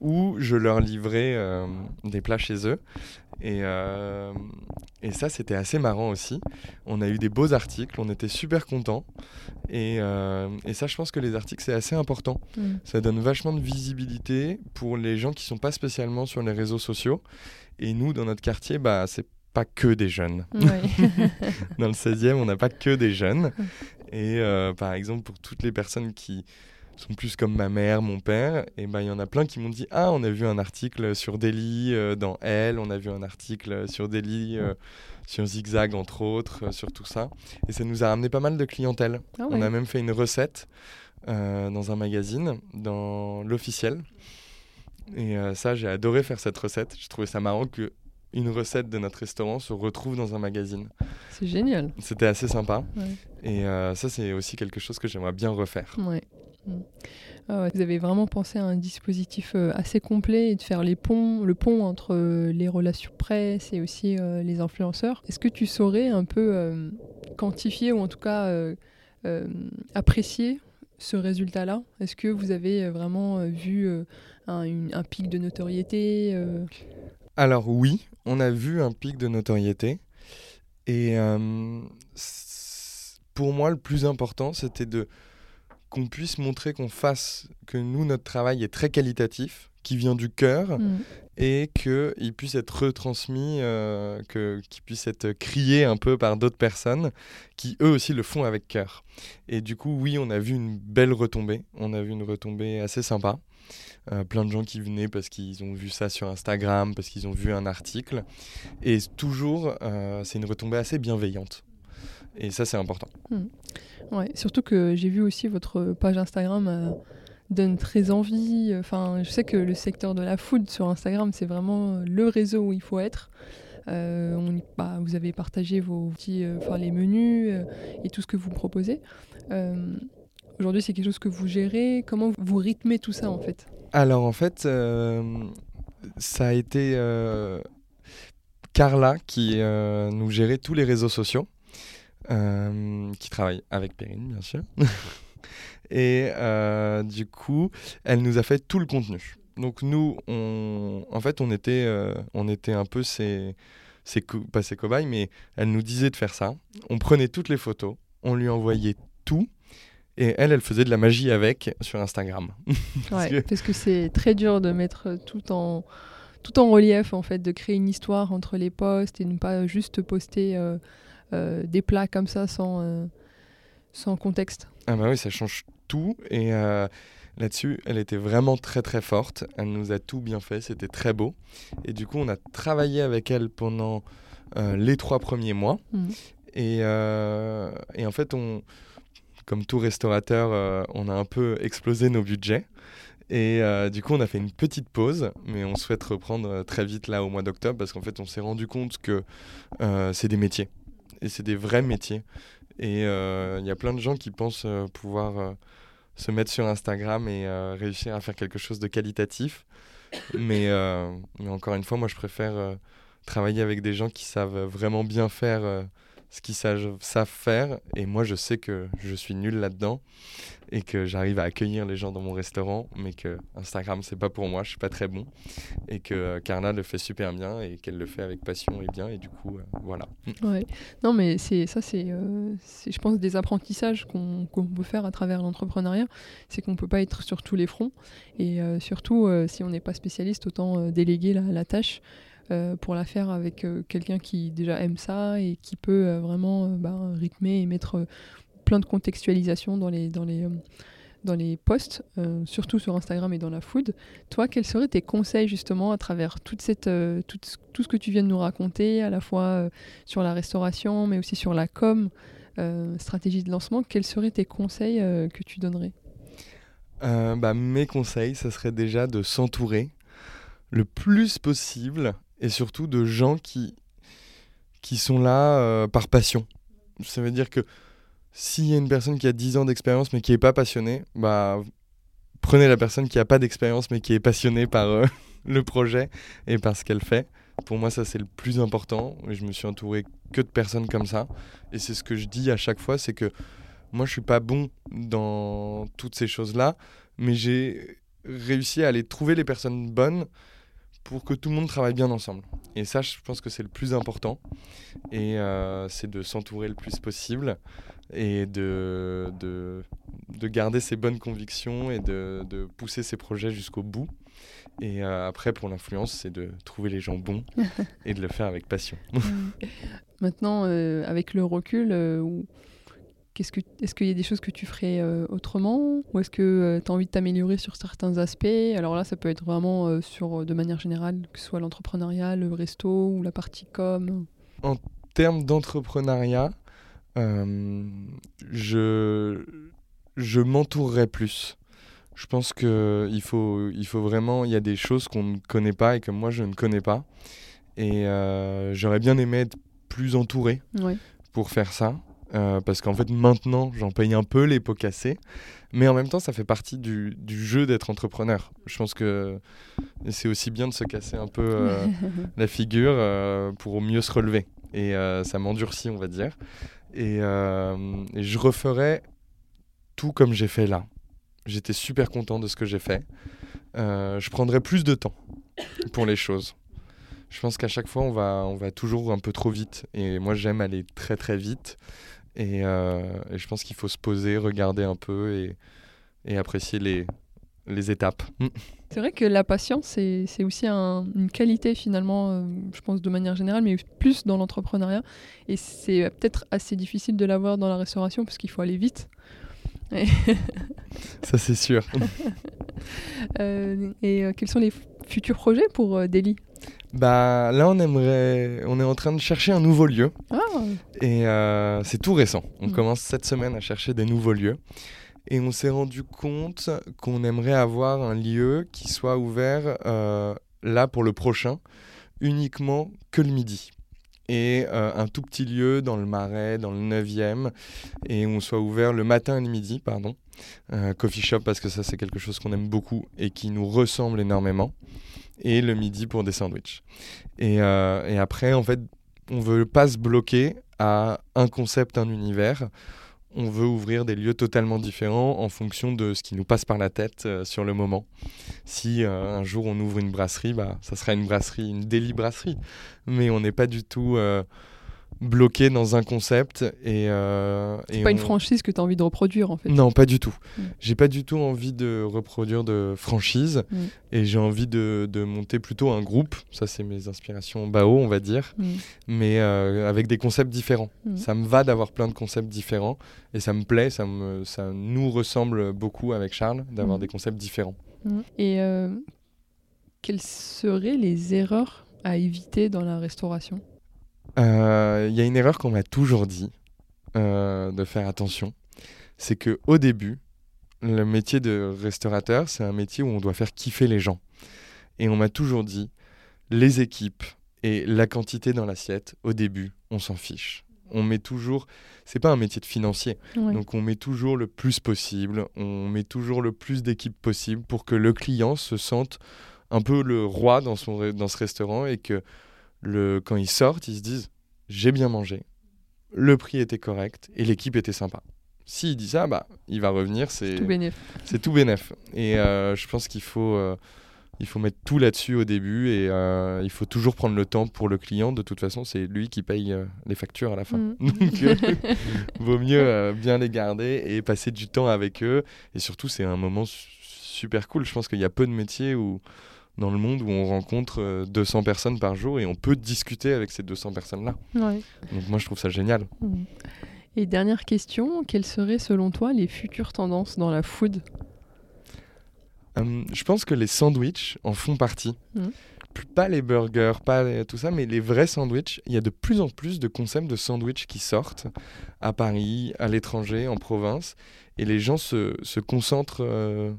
où je leur livrais euh, des plats chez eux. Et, et ça, c'était assez marrant aussi. On a eu des beaux articles, on était super contents. Et, et ça, je pense que les articles, c'est assez important. Mm. Ça donne vachement de visibilité pour les gens qui ne sont pas spécialement sur les réseaux sociaux. Et nous, dans notre quartier, bah, c'est pas que des jeunes. Dans le 16e, on n'a pas que des jeunes. Et euh, par exemple, pour toutes les personnes qui sont plus comme ma mère, mon père, et ben il y en a plein qui m'ont dit ah on a vu un article sur Delhi euh, dans Elle, on a vu un article sur Delhi euh, sur Zigzag entre autres, sur tout ça, et ça nous a ramené pas mal de clientèle. Ah on a même fait une recette dans un magazine, dans l'officiel. Et ça, j'ai adoré faire cette recette. Je trouvais ça marrant que une recette de notre restaurant se retrouve dans un magazine. C'est génial. C'était assez sympa. Et euh, ça, c'est aussi quelque chose que j'aimerais bien refaire. Ouais. Ah vous avez vraiment pensé à un dispositif euh, assez complet et de faire les ponts, le pont entre euh, les relations presse et aussi les influenceurs. Est-ce que tu saurais un peu quantifier ou en tout cas apprécier ce résultat-là? Est-ce que vous avez vraiment vu un, pic de notoriété Alors oui, on a vu un pic de notoriété. Et pour moi, le plus important, c'était de qu'on puisse montrer qu'on fasse, que nous, notre travail est très qualitatif, qui vient du cœur, mm. et qu'il puisse être retransmis, euh, qu'il puisse être crié un peu par d'autres personnes qui, eux aussi, le font avec cœur. Et du coup, oui, on a vu une belle retombée, on a vu une retombée assez sympa. Euh, plein de gens qui venaient parce qu'ils ont vu ça sur Instagram, parce qu'ils ont vu un article. Et toujours, euh, c'est une retombée assez bienveillante. Et ça, c'est important. Mm. Ouais, surtout que j'ai vu aussi votre page Instagram euh, donne très envie. Enfin, je sais que le secteur de la food sur Instagram, c'est vraiment le réseau où il faut être. Euh, on, bah, vous avez partagé vos petits, euh, les menus et tout ce que vous proposez. Aujourd'hui, c'est quelque chose que vous gérez. Comment vous rythmez tout ça en fait? Alors en fait, ça a été Carla qui nous gérait tous les réseaux sociaux. Euh, qui travaille avec Perrine, bien sûr. et euh, du coup, elle nous a fait tout le contenu. Donc nous, on, en fait, on était, euh, on était un peu ses, ses pas ses cobayes, mais elle nous disait de faire ça. On prenait toutes les photos, on lui envoyait tout. Et elle, elle faisait de la magie avec sur Instagram. ouais, parce que c'est très dur de mettre tout en, tout en relief, en fait, de créer une histoire entre les posts et ne pas juste poster euh, des plats comme ça sans, euh, sans contexte. Ah bah oui, ça change tout. Et euh, là-dessus, elle était vraiment très très forte. Elle nous a tout bien fait, c'était très beau. Et du coup, on a travaillé avec elle pendant les trois premiers mois. Mmh. Et, et, en fait, on, comme tout restaurateur, on a un peu explosé nos budgets. Et du coup, on a fait une petite pause, mais on souhaite reprendre très vite là au mois d'octobre parce qu'en fait, on s'est rendu compte que c'est des métiers et c'est des vrais métiers. Et euh, il y a plein de gens qui pensent euh, pouvoir euh, se mettre sur Instagram et réussir à faire quelque chose de qualitatif. Mais, mais, encore une fois, moi, je préfère travailler avec des gens qui savent vraiment bien faire ce qu'ils savent, faire. Et moi, je sais que je suis nul là-dedans et que j'arrive à accueillir les gens dans mon restaurant, mais que Instagram, c'est pas pour moi, je suis pas très bon. Et que Carla le fait super bien et qu'elle le fait avec passion et bien. Et du coup, euh, voilà. Ouais. Non, mais c'est ça, euh, c'est, je pense, des apprentissages qu'on, peut faire à travers l'entrepreneuriat. C'est qu'on peut pas être sur tous les fronts. Et euh, surtout, si on n'est pas spécialiste, autant déléguer la tâche. Euh, pour la faire avec euh, quelqu'un qui déjà aime ça et qui peut euh, vraiment bah, rythmer et mettre plein de contextualisation dans les, dans les, dans les posts, surtout sur Instagram et dans la food. Toi, quels seraient tes conseils justement à travers toute cette, tout, tout, ce que tu viens de nous raconter, à la fois sur la restauration, mais aussi sur la com, stratégie de lancement Quels seraient tes conseils que tu donnerais? Bah, Mes conseils, ça serait déjà de s'entourer le plus possible et surtout de gens qui, qui sont là euh, par passion. Ça veut dire que s'il y a une personne qui a 10 ans d'expérience mais qui n'est pas passionnée, bah, prenez la personne qui n'a pas d'expérience mais qui est passionnée par euh, le projet et par ce qu'elle fait. Pour moi, ça c'est le plus important. Je me suis entouré que de personnes comme ça. Et c'est ce que je dis à chaque fois, c'est que moi je suis pas bon dans toutes ces choses-là, mais j'ai réussi à aller trouver les personnes bonnes pour que tout le monde travaille bien ensemble. Et ça, je pense que c'est le plus important. Et euh, c'est de s'entourer le plus possible et de, de, de, garder ses bonnes convictions et de, de pousser ses projets jusqu'au bout. Et euh, après, pour l'influence, c'est de trouver les gens bons et de le faire avec passion. Maintenant, euh, avec le recul, est-ce qu'il y a des choses que tu ferais euh, autrement? Ou est-ce que euh, tu as envie de t'améliorer sur certains aspects? Alors là, ça peut être vraiment euh, sur, de manière générale, que ce soit l'entrepreneuriat, le resto ou la partie com. En termes d'entrepreneuriat, je, je m'entourerais plus. Je pense qu'il faut, il faut vraiment, il y a des choses qu'on ne connaît pas et que moi je ne connais pas. Et j'aurais bien aimé être plus entouré pour faire ça. Euh, parce qu'en fait maintenant j'en paye un peu les pots cassés, mais en même temps ça fait partie du, du jeu d'être entrepreneur. Je pense que c'est aussi bien de se casser un peu euh, la figure euh, pour mieux se relever. Et ça m'endurcit on va dire. Et, et, je referai tout comme j'ai fait là. J'étais super content de ce que j'ai fait. Euh, je prendrais plus de temps pour les choses. Je pense qu'à chaque fois, on va, on va toujours un peu trop vite. Et moi, j'aime aller très très vite. Et, euh, et je pense qu'il faut se poser, regarder un peu et, et apprécier les, les étapes. C'est vrai que la patience, c'est aussi un, une qualité finalement, euh, je pense de manière générale, mais plus dans l'entrepreneuriat. Et c'est peut-être assez difficile de l'avoir dans la restauration parce qu'il faut aller vite. Ça c'est sûr. euh, et euh, quels sont les futurs projets pour euh, Delhi bah là on aimerait, on est en train de chercher un nouveau lieu ah. et euh, c'est tout récent. On Mm. commence cette semaine à chercher des nouveaux lieux et on s'est rendu compte qu'on aimerait avoir un lieu qui soit ouvert euh, là pour le prochain uniquement que le midi et euh, un tout petit lieu dans le Marais, dans le 9e et on soit ouvert le matin et le midi, pardon. Coffee shop parce que ça c'est quelque chose qu'on aime beaucoup et qui nous ressemble énormément et le midi pour des sandwichs. Et, euh, et après, en fait, on veut pas se bloquer à un concept, un univers. On veut ouvrir des lieux totalement différents en fonction de ce qui nous passe par la tête euh, sur le moment. Si euh, un jour on ouvre une brasserie, bah, ça sera une brasserie, une délit brasserie. Mais on n'est pas du tout bloqué dans un concept. Et, euh, C'est pas une franchise que tu as envie de reproduire en fait. non, pas du tout. Mm. J'ai pas du tout envie de reproduire de franchise Mm. et j'ai envie de, de monter plutôt un groupe. Ça, c'est mes inspirations BAO, on va dire, Mm. mais euh, avec des concepts différents. Ça me va d'avoir plein de concepts différents et ça me plaît, ça, me, ça nous ressemble beaucoup avec Charles d'avoir des concepts différents. Et euh, quelles seraient les erreurs à éviter dans la restauration? Euh, Il y a une erreur qu'on m'a toujours dit euh, de faire attention. C'est que au début, le métier de restaurateur, c'est un métier où on doit faire kiffer les gens. Et on m'a toujours dit, les équipes et la quantité dans l'assiette, au début, on s'en fiche. On met toujours, c'est pas un métier de financier, Ouais. donc on met toujours le plus possible, on met toujours le plus d'équipes possible pour que le client se sente un peu le roi dans, son, dans ce restaurant et que le, quand ils sortent, ils se disent j'ai bien mangé, le prix était correct et l'équipe était sympa. S'il dit ça, bah, il va revenir, c'est Tout bénéf. c'est tout bénef. Et euh, je pense qu'il faut, euh, il faut mettre tout là-dessus au début et euh, il faut toujours prendre le temps pour le client. De toute façon, c'est lui qui paye les factures à la fin. Mm. Donc, vaut mieux bien les garder et passer du temps avec eux. Et surtout, c'est un moment su- super cool. Je pense qu'il y a peu de métiers où, dans le monde où on rencontre euh, 200 personnes par jour et on peut discuter avec ces 200 personnes-là. Ouais. Donc moi, je trouve ça génial. Et dernière question, quelles seraient selon toi les futures tendances dans la food? Hum, je pense que les sandwichs en font partie. Pas les burgers, pas les- tout ça, mais les vrais sandwichs. Il y a de plus en plus de concepts de sandwichs qui sortent à Paris, à l'étranger, en province. Et les gens se, se concentrent euh,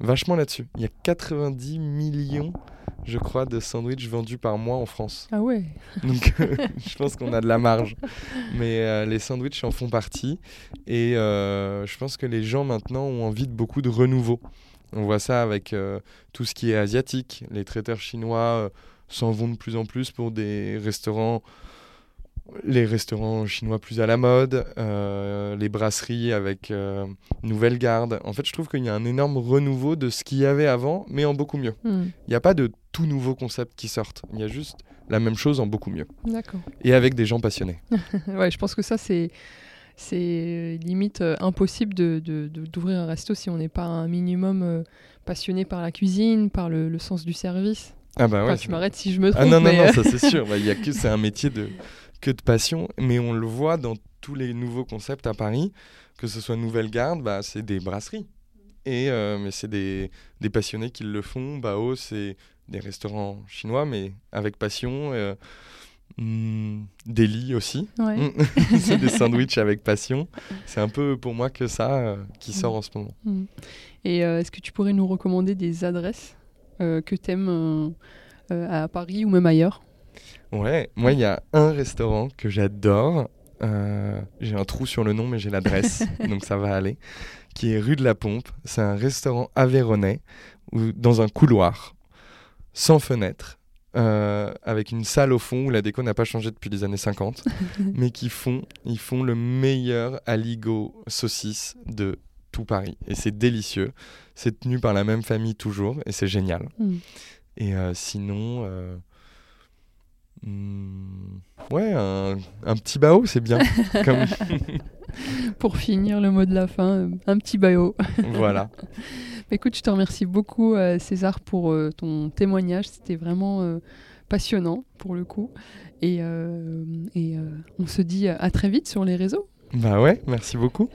vachement là-dessus. Il y a 90 millions, je crois, de sandwichs vendus par mois en France. Ah ouais Donc euh, je pense qu'on a de la marge. Mais euh, les sandwichs en font partie. Et euh, je pense que les gens maintenant ont envie de beaucoup de renouveau. On voit ça avec tout ce qui est asiatique. Les traiteurs chinois s'en vont de plus en plus pour des restaurants. Les restaurants chinois plus à la mode, euh, les brasseries avec euh, nouvelle garde. En fait, je trouve qu'il y a un énorme renouveau de ce qu'il y avait avant, mais en beaucoup mieux. Mm. Il n'y a pas de tout nouveau concept qui sortent. Il y a juste la même chose en beaucoup mieux. D'accord. Et avec des gens passionnés. ouais, je pense que ça, c'est. C'est limite euh, impossible de, de- de- d'ouvrir un resto si on n'est pas un minimum euh, passionné par la cuisine, par le, le sens du service. Ah bah Enfin, ouais. tu m'arrêtes si je me trompe. Ah non, non, mais, non, ça c'est sûr. Bah, il y a que, c'est un métier de, que de passion. Mais on le voit dans tous les nouveaux concepts à Paris, que ce soit Nouvelle Garde, bah, c'est des brasseries. Et, euh, mais c'est des, des passionnés qui le font. Bao, c'est des restaurants chinois, mais avec passion. Euh, hmm, Delhi aussi. ouais. Mm. c'est des sandwichs avec passion. C'est un peu pour moi que ça euh, qui sort en ce moment. Mm. Et est-ce que tu pourrais nous recommander des adresses que tu aimes à Paris ou même ailleurs? Ouais, moi il y a un restaurant que j'adore. euh, j'ai un trou sur le nom, mais j'ai l'adresse, donc ça va aller. Qui est rue de la Pompe. C'est un restaurant aveyronais où, dans un couloir, sans fenêtre, euh, avec une salle au fond où la déco n'a pas changé depuis les années 50, mais qui font, ils font le meilleur aligot saucisse de tout Paris. Et c'est délicieux. C'est tenu par la même famille toujours et c'est génial. Mm. Et euh, sinon, hmm, ouais, un, un petit bao, c'est bien. Comme- Pour finir, le mot de la fin, euh, un petit baillot. voilà. Écoute, je te remercie beaucoup, euh, César, pour euh, ton témoignage. C'était vraiment euh, passionnant, pour le coup. Et, euh, et, euh, on se dit à très vite sur les réseaux. Bah ouais, merci beaucoup.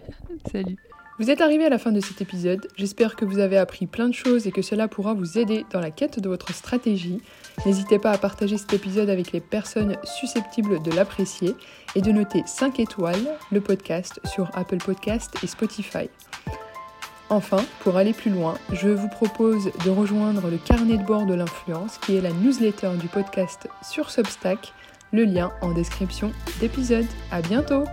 Salut. Vous êtes arrivé à la fin de cet épisode, j'espère que vous avez appris plein de choses et que cela pourra vous aider dans la quête de votre stratégie. N'hésitez pas à partager cet épisode avec les personnes susceptibles de l'apprécier et de noter 5 étoiles le podcast sur Apple Podcast et Spotify. Enfin, pour aller plus loin, je vous propose de rejoindre le carnet de bord de l'influence qui est la newsletter du podcast sur Substack, le lien en description d'épisode. À bientôt!